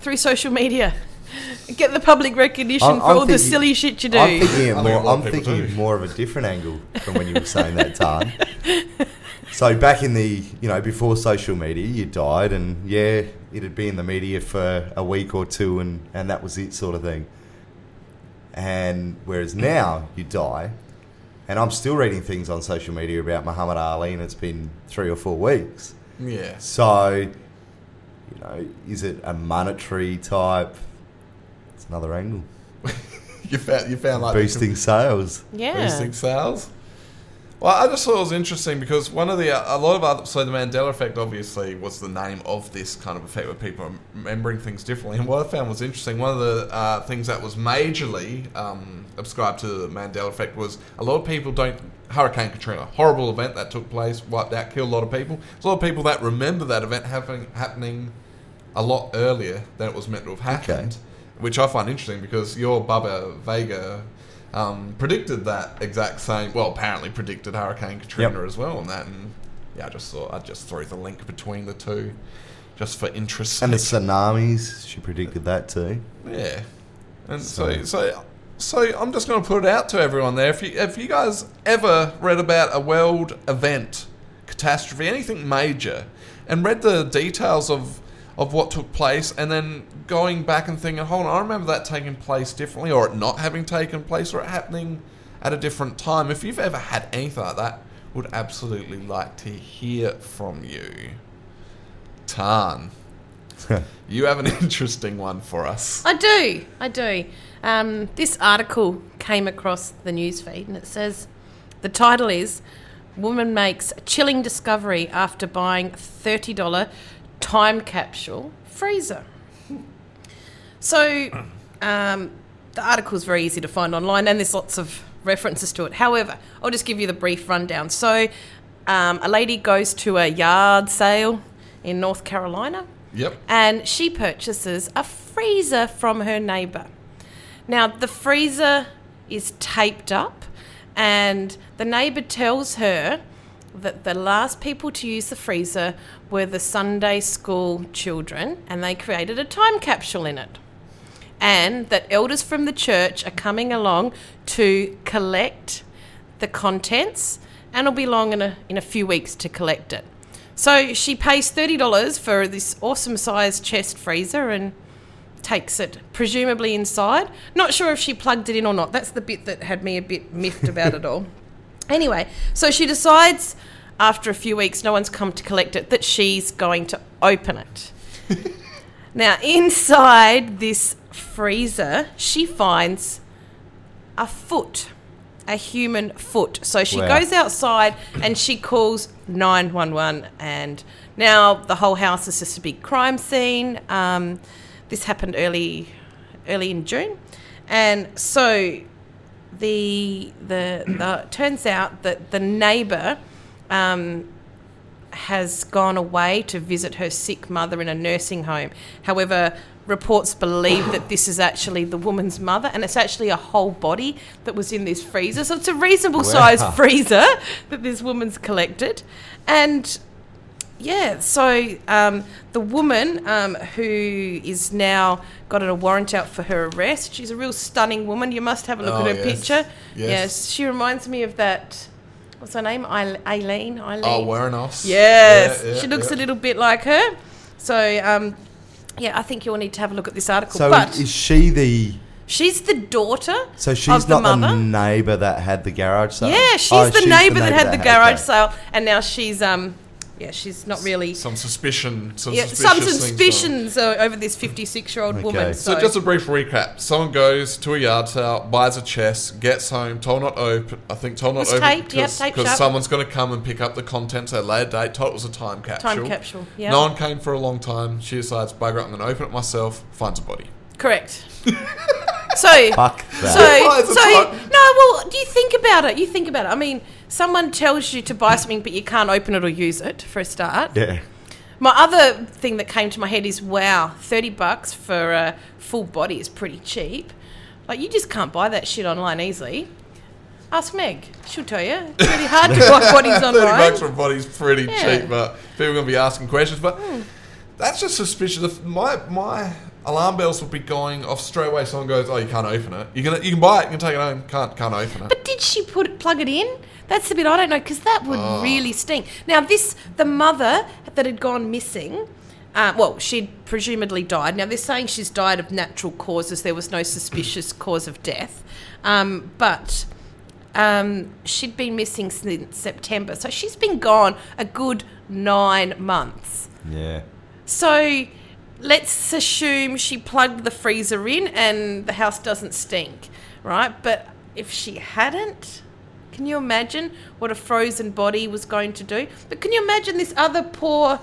through social media. Get the public recognition I'm- for I'm all the silly shit you do. I'm thinking, it I think a more, I'm of thinking do. more of a different angle from when you were saying that, Tarn. so back in the, you know, before social media, you died, and yeah, it'd be in the media for a week or two, and and that was it, sort of thing. And whereas now you die, and I'm still reading things on social media about Muhammad Ali, and it's been three or four weeks. Yeah. So, you know, is it a monetary type? It's another angle. You found, you found like the Boosting sales. yeah. boosting sales. Well, I just thought it was interesting because one of the a lot of other so the Mandela effect obviously was the name of this kind of effect where people are remembering things differently. And what I found was interesting. One of the uh, things that was majorly um, ascribed to the Mandela effect was a lot of people don't. Hurricane Katrina, horrible event that took place, wiped out, killed a lot of people. There's a lot of people that remember that event having happening a lot earlier than it was meant to have happened, which I find interesting because your Baba Vanga um, predicted that exact same. Well, apparently predicted Hurricane Katrina Yep. as well, and that. And yeah, I just thought I'd just throw the link between the two, just for interest. And the tsunamis, she predicted that too. Yeah, and so so so I'm just going to put it out to everyone there. If you if you guys ever read about a world event, catastrophe, anything major, and read the details of of what took place, and then going back and thinking, hold on, I remember that taking place differently, or it not having taken place, or it happening at a different time. If you've ever had anything like that, would absolutely like to hear from you. Tan, you have an interesting one for us. I do. I do. Um, this article came across the newsfeed and it says the title is Woman Makes a Chilling Discovery After Buying $30 Time Capsule Freezer. So, um, the article is very easy to find online and there's lots of references to it. However, I'll just give you the brief rundown. So, um, a lady goes to a yard sale in North Carolina Yep. and she purchases a freezer from her neighbour. Now, the freezer is taped up, and the neighbour tells her that the last people to use the freezer were the Sunday school children, and they created a time capsule in it. And that elders from the church are coming along to collect the contents, and it'll be along in a, in a few weeks to collect it. So she pays $30 for this awesome sized chest freezer and takes it, presumably inside. Not sure if she plugged it in or not. That's the bit that had me a bit miffed about it all. Anyway, so she decides after a few weeks, no one's come to collect it, that she's going to open it. now, inside this freezer, she finds a foot, a human foot. So she Wow. goes outside and she calls 911. And now the whole house is just a big crime scene. Um, this happened early, early in June. And so the, the, the turns out that the neighbour um, has gone away to visit her sick mother in a nursing home. However, reports believe that this is actually the woman's mother, and it's actually a whole body that was in this freezer. So it's a reasonable sized Wow. freezer that this woman's collected. And yeah, so um, the woman um, who is now got a warrant out for her arrest, she's a real stunning woman. You must have a look Oh, at her yes. picture. Yes. yes, she reminds me of that. What's her name? Eile- Aileen. Eileen. Oh, Wuornos. Yes, Yeah, yeah, she looks yeah. a little bit like her. So, um, yeah, I think you'll need to have a look at this article. So but is she the? she's the daughter. So she's of the not the, mother. neighbour that had the garage sale. yeah, she's Oh, the neighbour that had the garage sale, and now she's um, yeah, she's not really. Some suspicion, some Yeah, some things going suspicions uh, over this 56 year old Okay. woman. So, So, just a brief recap. Someone goes to a yard sale, buys a chest, gets home, told not open. I think told not Was open taped, yep, someone's going to come and pick up the contents at a later date. Told it was a time capsule. time capsule. Yeah, No one came for a long time. She decides, bugger it, I'm going to open it myself. Finds a body. correct. so, Fuck that. Why is so no. Well, do you think about it? You think about it. I mean, someone tells you to buy something, but you can't open it or use it for a start. yeah. My other thing that came to my head is, wow, thirty bucks for a full body is pretty cheap. Like you just can't buy that shit online easily. Ask Meg; she'll tell you. It's really hard to buy bodies online. Thirty bucks for a body's pretty Yeah. cheap, but people are going to be asking questions. But hmm. that's just suspicious. If My my alarm bells would be going off straight away. Someone goes, "Oh, you can't open it. You can you can buy it. You can take it home. Can't can't open it." But did she put plug it in? That's the bit I don't know because that would Oh. really stink. Now, this the mother that had gone missing. Uh, well, she'd presumably died. Now they're saying she's died of natural causes. There was no suspicious cause of death, um, but um, she'd been missing since September, so she's been gone a good nine months. Yeah. So let's assume she plugged the freezer in and the house doesn't stink, right? But if she hadn't, can you imagine what a frozen body was going to do? But can you imagine this other poor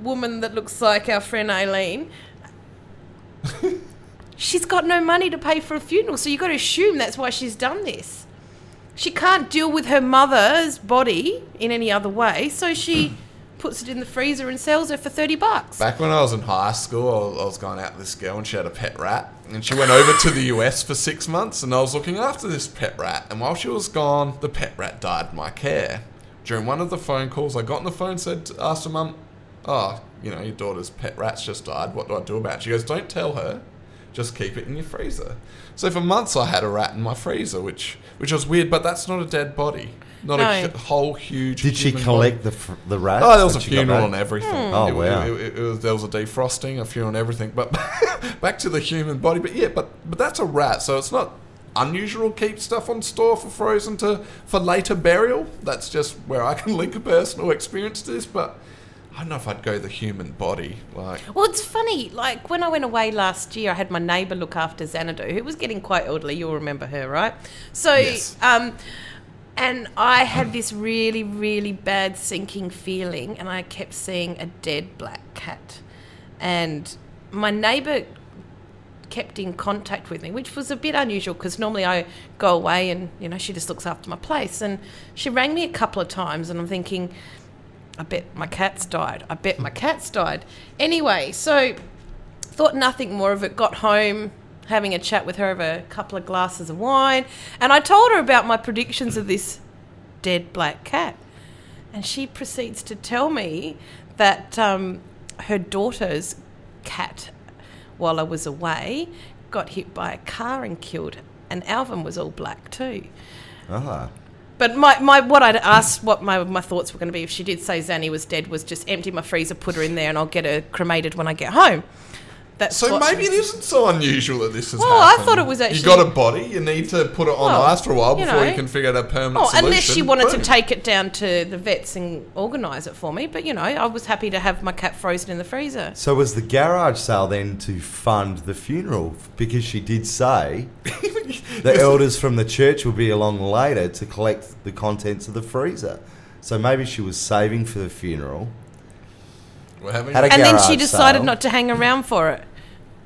woman that looks like our friend Aileen? she's got no money to pay for a funeral, so you've got to assume that's why she's done this. She can't deal with her mother's body in any other way, so she puts it in the freezer and sells her for 30 bucks. Back when I was in high school, I was, I was going out with this girl and she had a pet rat. And she went over to the US for six months and I was looking after this pet rat. And while she was gone, the pet rat died in my care. During one of the phone calls, I got on the phone and said, asked her mum, Oh, you know, your daughter's pet rat's just died. What do I do about it? She goes, Don't tell her. Just keep it in your freezer. So for months, I had a rat in my freezer, which which was weird, but that's not a dead body. Not No. a whole huge. Did she collect body. the fr- the rat? Oh, there was a when she got funeral and everything. Oh, It- wow. It, it- it was, there was a defrosting, a funeral and everything. But back to the human body. But yeah, but but that's a rat, so it's not unusual to keep stuff on store for frozen to for later burial. That's just where I can link a personal experience to this. But I don't know if I'd go the human body. Like, Well, it's funny. Like when I went away last year, I had my neighbour look after Xanadu, who was getting quite elderly. You'll remember her, right? So, Yes. um, and I had this really, really bad sinking feeling, and I kept seeing a dead black cat. And my neighbour kept in contact with me, which was a bit unusual because normally I go away and you know she just looks after my place. And she rang me a couple of times, and I'm thinking, I bet my cat's died. I bet my cat's died. Anyway, so thought nothing more of it. Got home, having a chat with her over a couple of glasses of wine, and I told her about my predictions of this dead black cat. And she proceeds to tell me that um, her daughter's cat, while I was away, got hit by a car and killed. And Alvin was all black too. Ah. But my, my what I'd asked what my, my thoughts were going to be if she did say Zanny was dead was just empty my freezer, put her in there, and I'll get her cremated when I get home. That's so what- maybe it isn't so unusual that this has Well, I happened. thought it was actually- You got a body. You need to put it on Well, ice for a while you before know. you can figure out a permanent Oh, solution. unless she wanted Boom. to take it down to the vets and organise it for me. But you know, I was happy to have my cat frozen in the freezer. So was the garage sale then to fund the funeral? Because she did say the elders from the church will be along later to collect the contents of the freezer. So maybe she was saving for the funeral. We're having Had a And then garage she decided sale. not to hang around for it,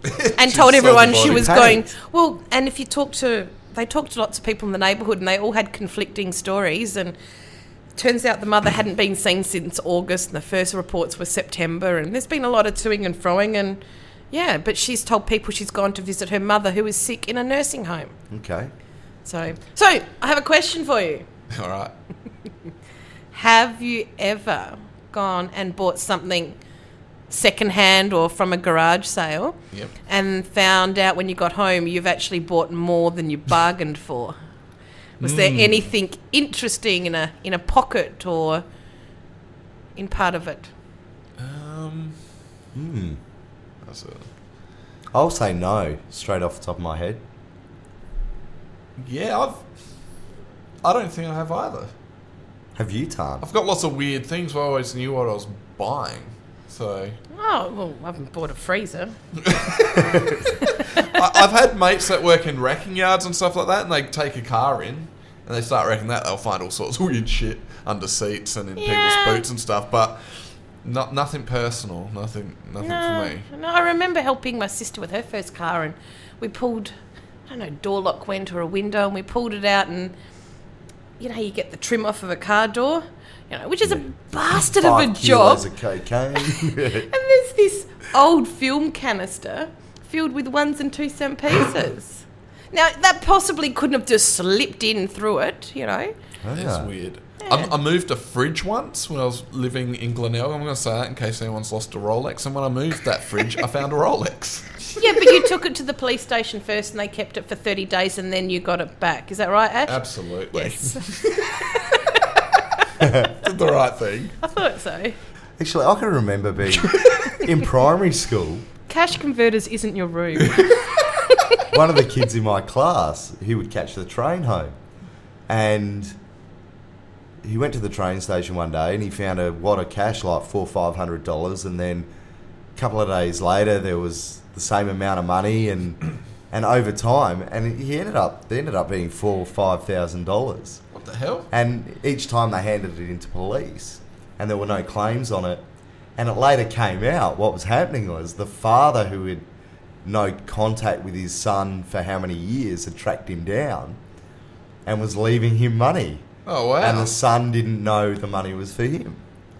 and told everyone she was going. Well, and if you talk to, they talked to lots of people in the neighbourhood, and they all had conflicting stories. And turns out the mother hadn't been seen since August, and the first reports were September. And there's been a lot of toing and froing, and yeah, but she's told people she's gone to visit her mother who is sick in a nursing home. Okay. So, so I have a question for you. All right. Have you ever gone and bought something secondhand or from a garage sale Yep. and found out when you got home you've actually bought more than you bargained for? Was there anything interesting in a in a pocket or in part of it? Um, Hmm. That's a, I'll say no straight off the top of my head. yeah, I've. I don't think I have either. Have you, Tarn? I've got lots of weird things, but I always knew what I was buying. So Oh, well, I haven't bought a freezer. I, I've had mates that work in wrecking yards and stuff like that, and they take a car in and they start wrecking that. They'll find all sorts of weird shit under seats and in Yeah. people's boots and stuff, but not nothing personal, nothing, nothing No, for me. no, I remember helping my sister with her first car, and we pulled, I don't know, door lock went or a window, and we pulled it out, and you know, how you get the trim off of a car door, you know, which is a bastard of a Five job. kilos of cocaine. And there's this old film canister filled with ones and two cent pieces. now that possibly couldn't have just slipped in through it, you know. It's Yeah. weird. I, I moved a fridge once when I was living in Glenelg. I'm going to say that in case anyone's lost a Rolex. And when I moved that fridge, I found a Rolex. Yeah, but you took it to the police station first, and they kept it for thirty days, and then you got it back. Is that right, Ash? Absolutely. Yes, Did the right thing. I thought so. Actually, I can remember being in primary school. Cash converters isn't your room. One of the kids in my class, he would catch the train home, and he went to the train station one day and he found a wad of cash, like four five hundred dollars, and then a couple of days later there was the same amount of money, and and over time, and he ended up there ended up being four or five thousand dollars. What the hell? And each time they handed it into police, and there were no claims on it. And it later came out what was happening was the father, who had no contact with his son for how many years, had tracked him down and was leaving him money. Oh, wow. And the son didn't know the money was for him.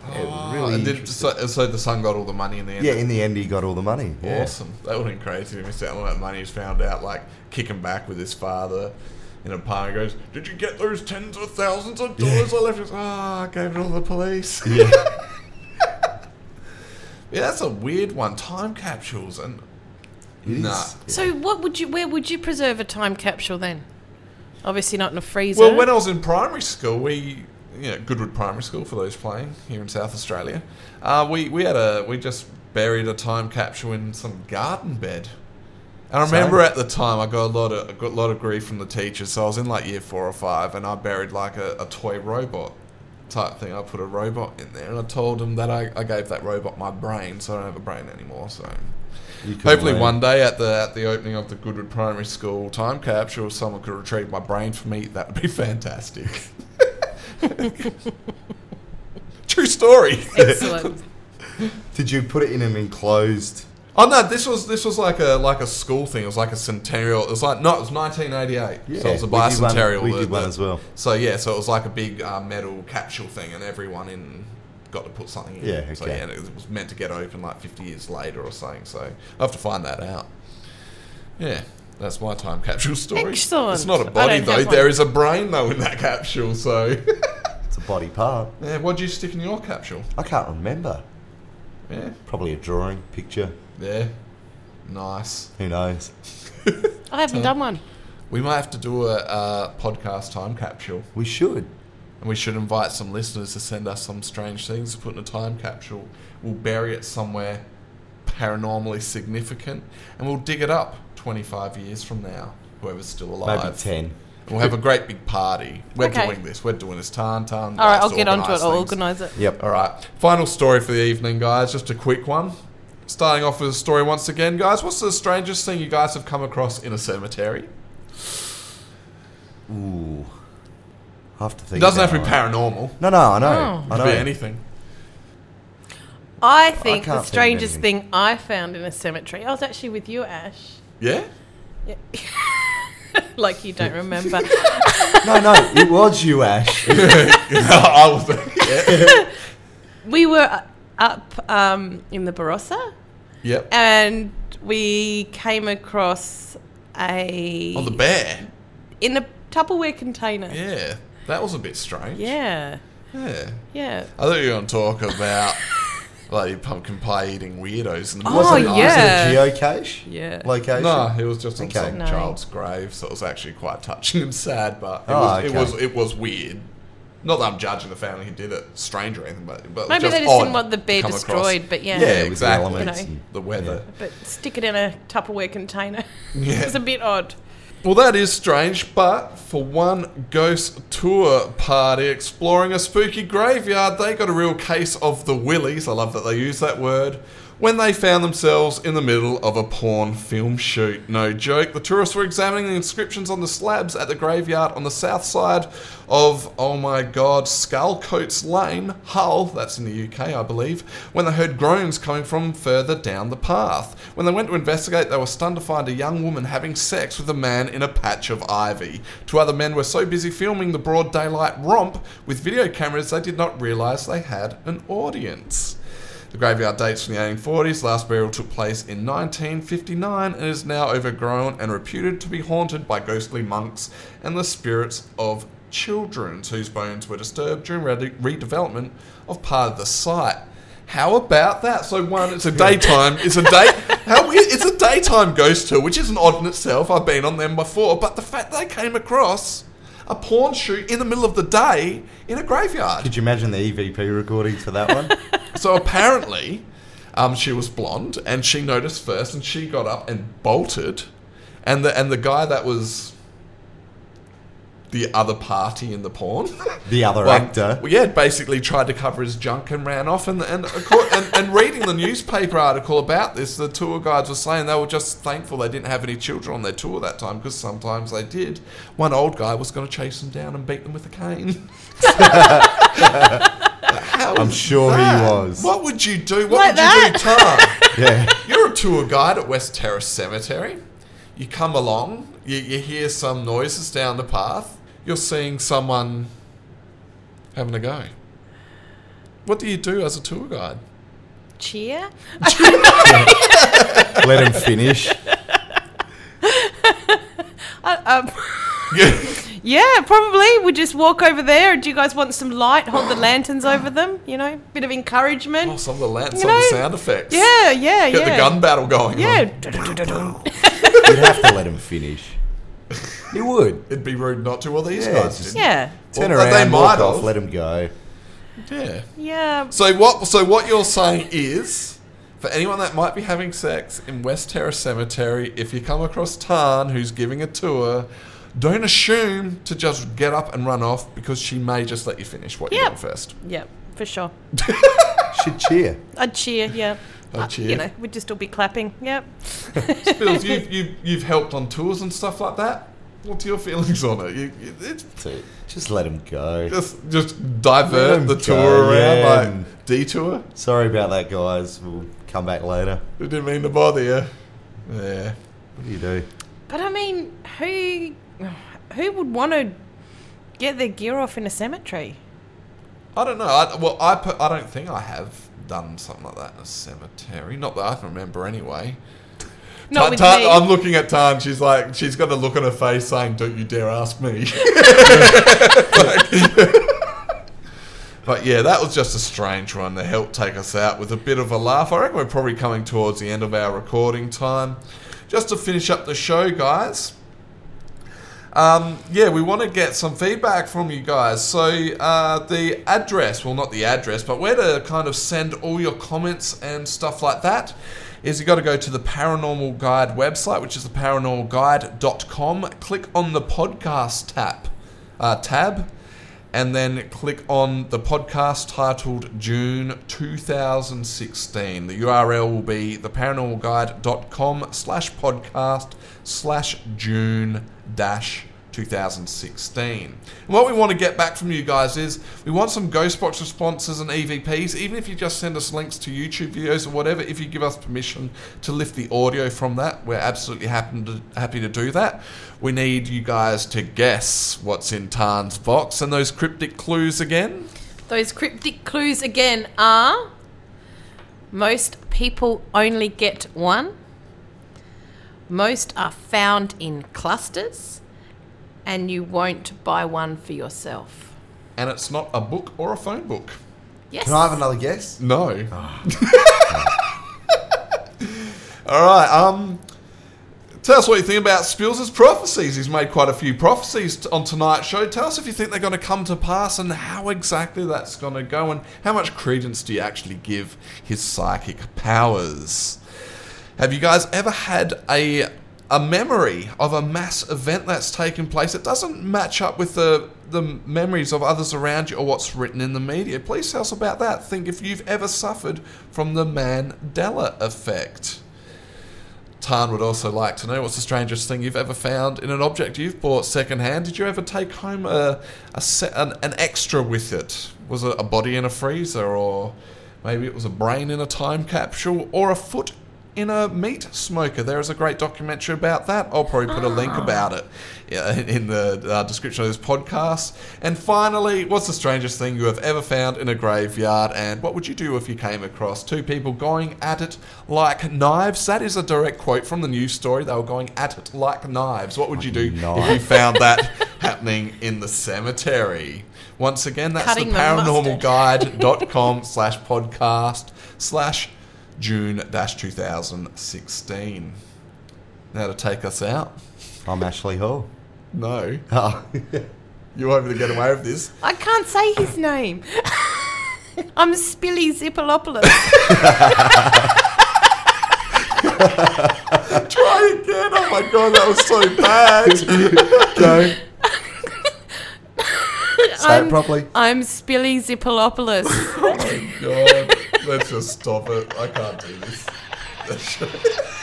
Oh, really and did, so, so the son got all the money in the end? yeah, in the end, he got all the money. Yeah. Awesome. That would have been crazy if he missed out on that money. He's found out, like, kicking back with his father in a park. He goes, Did you get those tens of thousands of dollars I left? He goes, Oh, I gave it all to the police. Yeah. Yeah, that's a weird one. Time capsules and. It Nah. is. so, what would you? Where would you preserve a time capsule then? Obviously, not in a freezer. Well, when I was in primary school, we, you know, Goodwood Primary School for those playing here in South Australia, uh, we we had a we just buried a time capsule in some garden bed. And I remember Same. at the time I got a lot of I got a lot of grief from the teachers. So I was in like year four or five, and I buried like a, a toy robot type thing. I put a robot in there, and I told them that I, I gave that robot my brain, so I don't have a brain anymore. So hopefully learn. one day at the at the opening of the Goodwood Primary School time capsule, someone could retrieve my brain for me. That would be fantastic. True story. Excellent. Did you put it in an enclosed? Oh no, this was this was like a like a school thing. It was like a centennial. It was like no, it was 1988. Yeah, so it was a we did one- bicentennial. We the- did one as well. So yeah, so it was like a big uh, metal capsule thing, and everyone in got to put something in. Yeah, So okay. yeah, and it was meant to get open like 50 years later or something. So I have to find that out. Yeah. That's my time capsule story. Excellent. It's not a body though. There is a brain though in that capsule. So It's a body part. yeah, What did you stick in your capsule? I can't remember. Yeah. Probably a drawing, picture. Yeah. Nice. Who knows? I haven't done one. We might have to do a, a podcast time capsule. We should. And we should invite some listeners to send us some strange things to put in a time capsule. We'll bury it somewhere paranormally significant and we'll dig it up 25 years from now, whoever's still alive. Maybe 10. We'll have a great big party. We're Okay. doing this. We're doing this. Tarn, tan. All right, I'll to get onto it. organise I'll organise it. Yep. All right. Final story for the evening, guys. Just a quick one. Starting off with a story once again, guys. What's the strangest thing you guys have come across in a cemetery? Ooh. I have to think. It doesn't have to be it. paranormal. No, no, I know. I It know. could be anything. I think can't the of strangest anything. thing I found in a cemetery. I was actually with you, Ash. Yeah? Yeah. like you don't remember. No, no, it was you, Ash. I was. we were uh, up um, in the Barossa, Yep. and we came across a Oh, the bear. in a Tupperware container. Yeah. That was a bit strange. Yeah, Yeah. yeah. I thought you were going to talk about like pumpkin pie eating weirdos. And Oh, Was it, yeah. Was it a geocache? Yeah. Location? No, it was just on Okay. some No. child's grave, so it was actually quite touching and sad. But it, Oh, was, it was it was weird. Not that I'm judging the family who did it strange or anything, but, but Maybe just they just odd didn't want the bear to come across. destroyed, but yeah. Yeah, with the exactly. elements You know. The weather. But stick it in a Tupperware container. Yeah. it's a bit odd. Well, that is strange, but for one ghost tour party exploring a spooky graveyard, they got a real case of the willies. I love that they use that word. When they found themselves in the middle of a porn film shoot. No joke. The tourists were examining the inscriptions on the slabs at the graveyard on the south side of, oh my god, Sculcoates Lane, Hull, that's in the UK, I believe, when they heard groans coming from further down the path. When they went to investigate, they were stunned to find a young woman having sex with a man in a patch of ivy. Two other men were so busy filming the broad daylight romp with video cameras they did not realise they had an audience. The graveyard dates from the 1840s. Last burial took place in 1959 and is now overgrown and reputed to be haunted by ghostly monks and the spirits of children whose bones were disturbed during re- redevelopment of part of the site. How about that? So one, it's a daytime. It's a day. How weird! It's a daytime ghost tour, which isn't odd in itself. I've been on them before, but the fact they came across a porn shoot in the middle of the day in a graveyard. Could you imagine the EVP recordings for that one? So apparently, um, she was blonde, and she noticed first, and she got up and bolted, and the and the guy that was the other party in the porn, The other well, actor. well, yeah, basically tried to cover his junk and ran off. And and, acco- and and reading the newspaper article about this, the tour guides were saying they were just thankful they didn't have any children on their tour that time because sometimes they did. One old guy was going to chase them down and beat them with a cane. I'm is sure he was. What would you do? What Like would you do, Tom? Yeah. You're a tour guide at West Terrace Cemetery. You come along, you, you hear some noises down the path. You're seeing someone having a go. What do you do as a tour guide? Cheer? Let him finish. Um, Yeah. yeah, probably. We just walk over there. Do you guys want some light? Hold the lanterns over them. You know, bit of encouragement. Oh, some of the lanterns, You some of the sound effects. yeah, yeah, Get yeah. Get the gun battle going. Yeah. You'd have to let him finish. You would. It'd be rude not to. Well, these Yeah, guys just- didn't. Yeah. Turn Well, they around, might walk off, have. let him go. Yeah. Yeah. So what? So what you're saying is, for anyone that might be having sex in West Terrace Cemetery, if you come across Tarn who's giving a tour, don't assume to just get up and run off because she may just let you finish what you're Yep. doing first. Yeah, for sure. Should cheer. I'd cheer, yeah. I'd Uh, cheer. You know, we'd just all be clapping. Yep. Spills, you've, you've, you've helped on tours and stuff like that. What's your feelings on it? You, you, it's So just let him go. just just divert Let the tour go, around, yeah, like detour. Sorry about that, guys. We'll come back later. We didn't mean to bother you. Yeah. What do you do? But I mean, who who would want to get their gear off in a cemetery? I don't know. I, well, I, per- I don't think I have done something like that in a cemetery. Not that I can remember anyway. Not with me. I'm looking at Tarn. She's like, she's got a look on her face saying, "Don't you dare ask me." but yeah, that was just a strange one to help take us out with a bit of a laugh. I reckon we're probably coming towards the end of our recording time. Just to finish up the show, guys. Um, yeah, we want to get some feedback from you guys. So uh, the address, well, not the address, but where to kind of send all your comments and stuff like that is you got to go to the Paranormal Guide website, which is the paranormalguide.com. Click on the podcast tab, uh, tab, and then click on the podcast titled June 2016. The URL will be theparanormalguide.com slash podcast slash June dash 2016. And what we want to get back from you guys is we want some Ghostbox responses and EVPs, even if you just send us links to YouTube videos or whatever, if you give us permission to lift the audio from that, we're absolutely happy to, happy to do that. We need you guys to guess what's in Tarn's box and those cryptic clues again. Those cryptic clues again are most people only get one, most are found in clusters, and you won't buy one for yourself. And it's not a book or a phone book. Yes. Can I have another guess? No. All right. Um, Tell us what you think about Spills' prophecies. He's made quite a few prophecies t- on tonight's show. Tell us if you think they're going to come to pass and how exactly that's going to go and how much credence do you actually give his psychic powers. Have you guys ever had a a memory of a mass event that's taken place? It doesn't match up with the the memories of others around you or what's written in the media. Please tell us about that. Think if you've ever suffered from the Mandela effect. Tarn would also like to know what's the strangest thing you've ever found in an object you've bought secondhand. Did you ever take home a, a an, an extra with it? Was it a body in a freezer, or maybe it was a brain in a time capsule, or a foot in a meat smoker? There is a great documentary about that. I'll probably put a link about it in the uh, description of this podcast. And finally, what's the strangest thing you have ever found in a graveyard? And what would you do if you came across two people going at it like knives? That is a direct quote from the news story. They were going at it like knives. What would you do if you found that happening in the cemetery? Once again, that's Cutting the the mustard. paranormalguide.com slash podcast slash June dash 2016. Now to take us out. I'm Ashley Hall. No. Oh, You won't be able to get away with this. I can't say his name. I'm Spilly Zippalopoulos. Try again. Oh my god, that was so bad. go. Say I'm, it properly. I'm Spilly Zippalopoulos. oh my god. Let's just stop it. I can't do this.